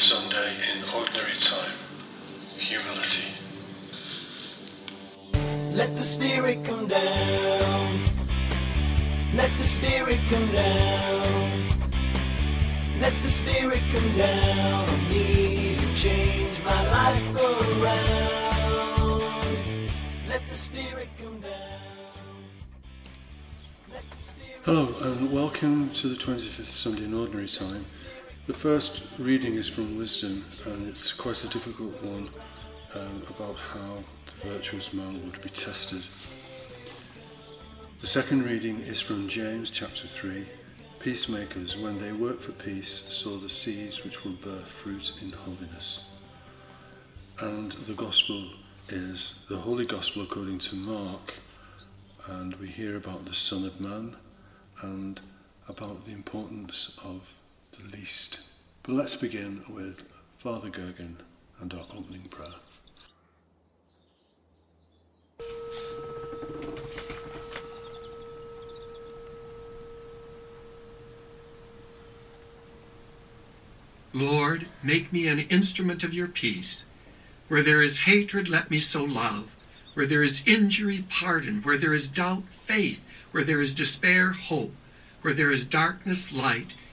Talking, 25th Sunday in Ordinary Time. Humility. Let the Spirit come down. Let the Spirit come down. Let the Spirit come down on me to change my life around. Let the Spirit come down. Spirit Hello, and welcome to the 25th Sunday in Ordinary Time. The first reading is from Wisdom, and it's quite a difficult one um, about how the virtuous man would be tested. The second reading is from James chapter 3. Peacemakers, when they work for peace, sow the seeds which will bear fruit in holiness. And the Gospel is the Holy Gospel according to Mark, and we hear about the Son of Man and about the importance of least. But let's begin with Father Geoghan and our opening prayer. Lord, make me an instrument of your peace. Where there is hatred, let me sow love. Where there is injury, pardon. Where there is doubt, faith. Where there is despair, hope. Where there is darkness, light.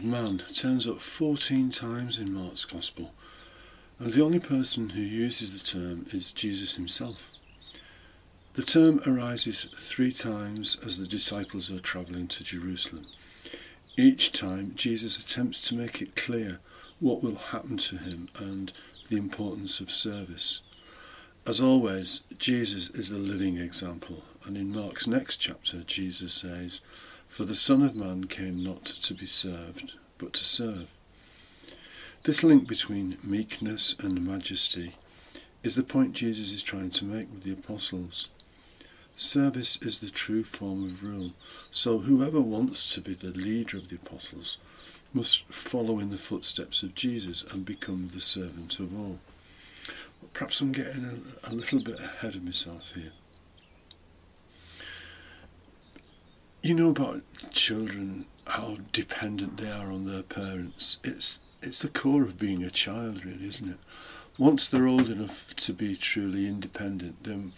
Of Man turns up 14 times in Mark's Gospel, and the only person who uses the term is Jesus himself. The term arises three times as the disciples are travelling to Jerusalem. Each time, Jesus attempts to make it clear what will happen to him and the importance of service. As always, Jesus is the living example, and in Mark's next chapter, Jesus says, For the Son of Man came not to be served, but to serve. This link between meekness and majesty is the point Jesus is trying to make with the apostles. Service is the true form of rule, so whoever wants to be the leader of the apostles must follow in the footsteps of Jesus and become the servant of all. Perhaps I'm getting a, a little bit ahead of myself here. You know about children, how dependent they are on their parents. It's it's the core of being a child, really, isn't it? Once they're old enough to be truly independent, then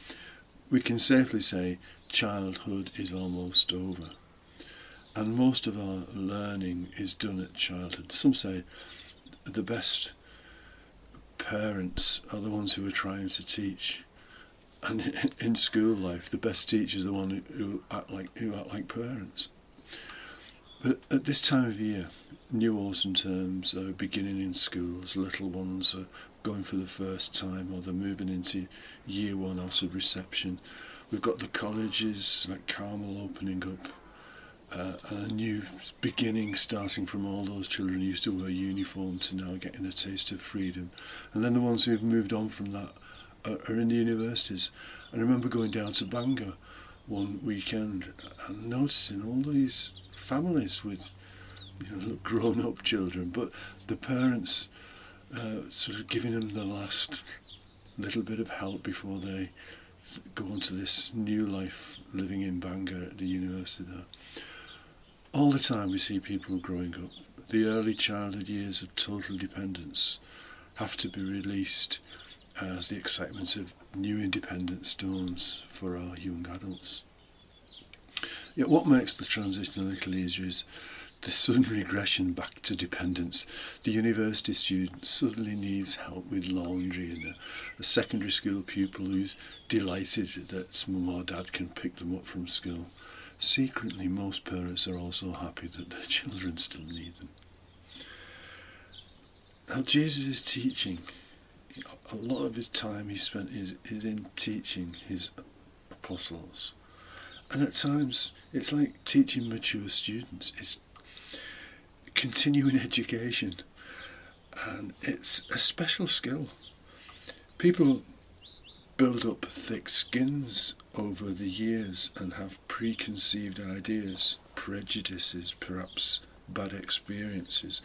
we can safely say childhood is almost over. And most of our learning is done at childhood. Some say the best parents are the ones who are trying to teach. And in school life, the best teachers are the ones who, act like who act like parents. But at this time of year, new autumn terms are beginning in schools. Little ones are going for the first time, or they're moving into year one out of reception. We've got the colleges like Carmel opening up, uh, and a new beginning starting from all those children who used to wear uniform to now getting a taste of freedom. And then the ones who've moved on from that are, are in the universities. I remember going down to Bangor one weekend and noticing all these families with you know, grown up children, but the parents uh, sort of giving them the last little bit of help before they go on to this new life living in Bangor at the university there. All the time we see people growing up. The early childhood years of total dependence have to be released as the excitement of new independence dawns for our young adults. Yet what makes the transition a little easier is the sudden regression back to dependence. The university student suddenly needs help with laundry, and a, a secondary school pupil who's delighted that mum or dad can pick them up from school. Secretly, most parents are also happy that their children still need them. Now, Jesus is teaching a lot of his time he spent is, is in teaching his apostles. And at times it's like teaching mature students. It's continuing education. And it's a special skill. People build up thick skins over the years and have preconceived ideas, prejudices, perhaps bad experiences.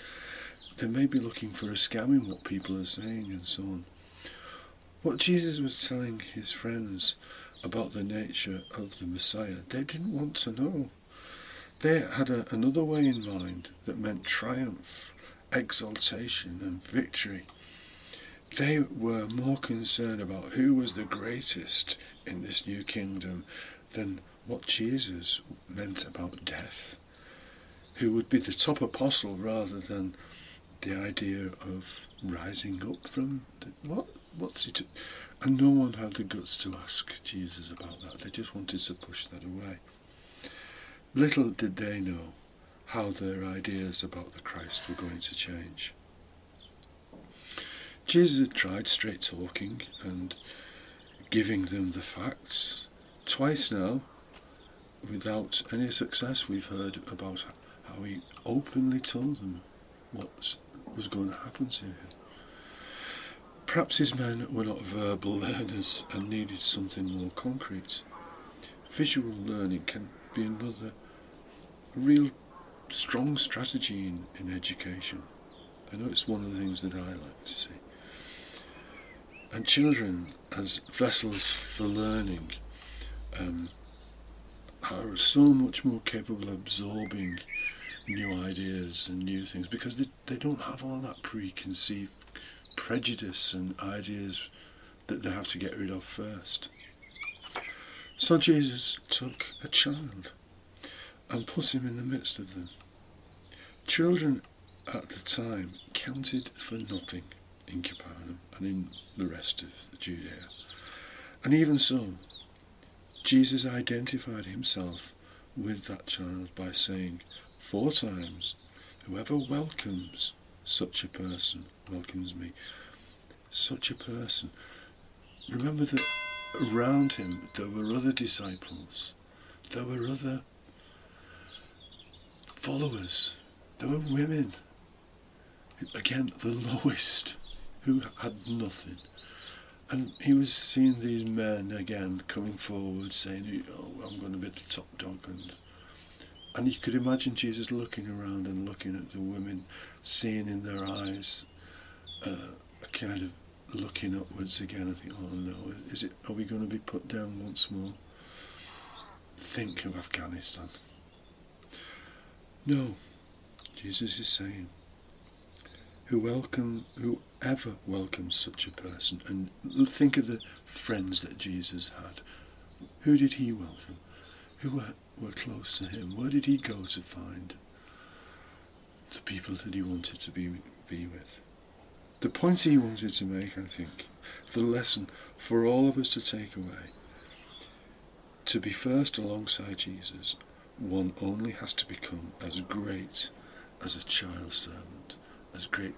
They may be looking for a scam in what people are saying and so on. What Jesus was telling his friends about the nature of the Messiah, they didn't want to know. They had a, another way in mind that meant triumph, exaltation, and victory. They were more concerned about who was the greatest in this new kingdom than what Jesus meant about death. Who would be the top apostle rather than the idea of rising up from the, what what's it and no one had the guts to ask Jesus about that. They just wanted to push that away. Little did they know how their ideas about the Christ were going to change. Jesus had tried straight talking and giving them the facts. Twice now, without any success, we've heard about how he openly told them what was going to happen to him. Perhaps his men were not verbal learners and needed something more concrete. Visual learning can be another real strong strategy in, in education. I know it's one of the things that I like to see. And children, as vessels for learning, um, are so much more capable of absorbing new ideas and new things because they, they don't have all that preconceived prejudice and ideas that they have to get rid of first. So Jesus took a child and put him in the midst of them. Children at the time counted for nothing in Capernaum and in the rest of Judea. And even so, Jesus identified himself with that child by saying four times, Whoever welcomes such a person welcomes me. Such a person. Remember that around him there were other disciples, there were other followers, there were women. Again, the lowest who had nothing. And he was seeing these men again coming forward saying, Oh, I'm going to be the top dog. And, and you could imagine Jesus looking around and looking at the women, seeing in their eyes uh, a kind of looking upwards again. I think, Oh no, is it? Are we going to be put down once more? Think of Afghanistan. No, Jesus is saying, who welcome, whoever welcomes such a person, and think of the friends that Jesus had. Who did he welcome? Who were, close to him? Where did he go to find the people that he wanted to be, be with? The point he wanted to make, I think, the lesson for all of us to take away, to be first alongside Jesus, one only has to become as great as a child servant as great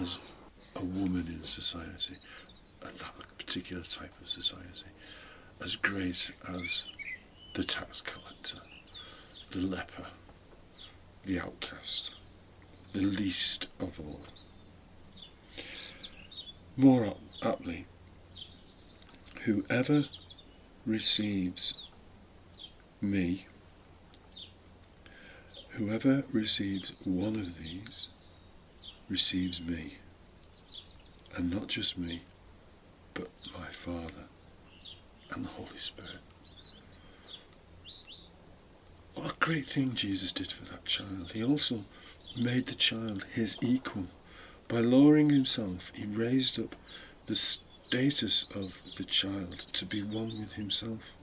as a woman in society, that particular type of society, as great as the tax collector, the leper, the outcast, the least of all. More aptly, whoever receives me, whoever receives one of these, receives me. And not just me, but my Father and the Holy Spirit. What a great thing Jesus did for that child. He also made the child his equal. By lowering himself, he raised up the status of the child to be one with himself,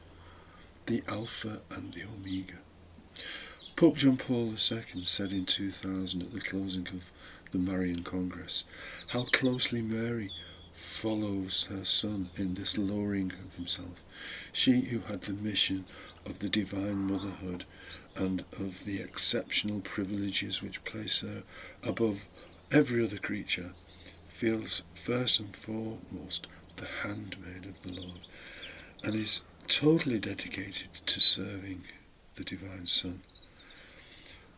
the Alpha and the Omega. Pope John Paul II said in 2000 at the closing of the Marian Congress how closely Mary follows her son in this lowering of himself. She who had the mission of the divine motherhood and of the exceptional privileges which place her above every other creature, feels first and foremost the handmaid of the Lord and is totally dedicated to serving the Divine Son.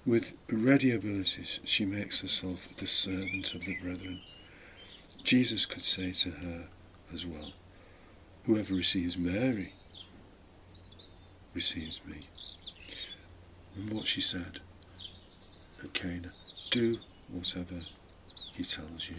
With ready abilities, she makes herself the servant of the brethren. Jesus could say to her as well, Whoever receives Mary receives me. And what she said at do whatever he tells you.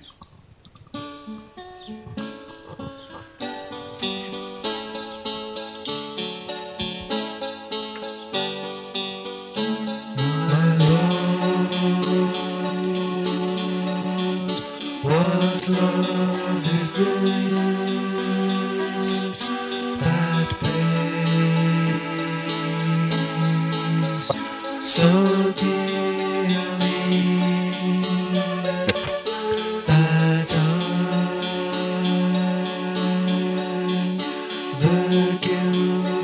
What love is this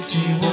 guilty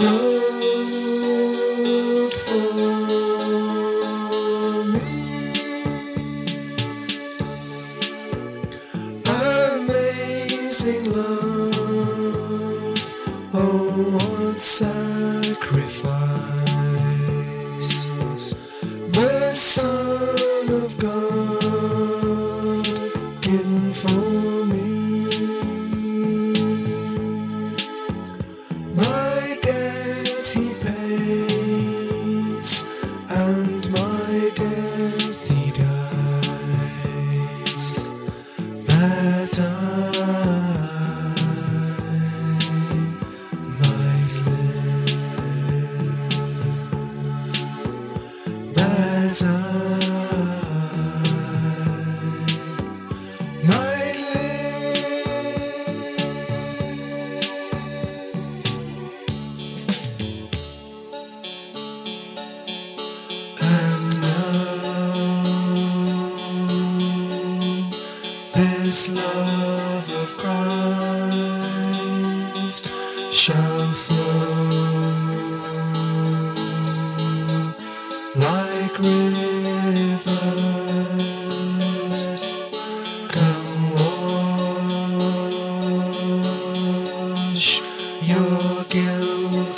flowed and my death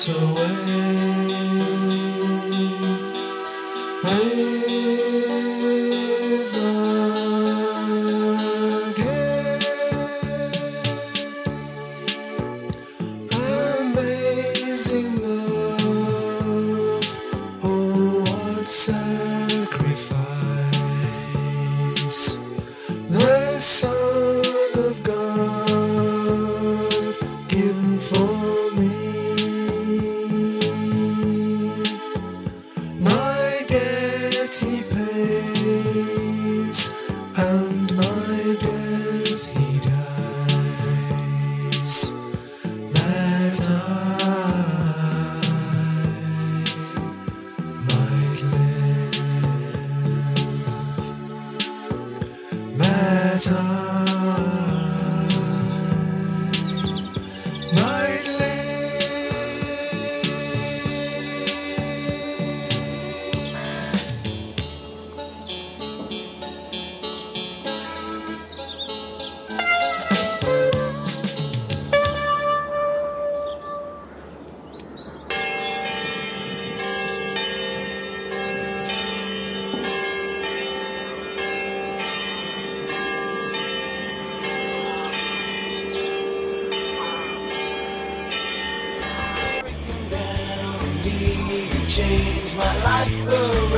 guilt change my life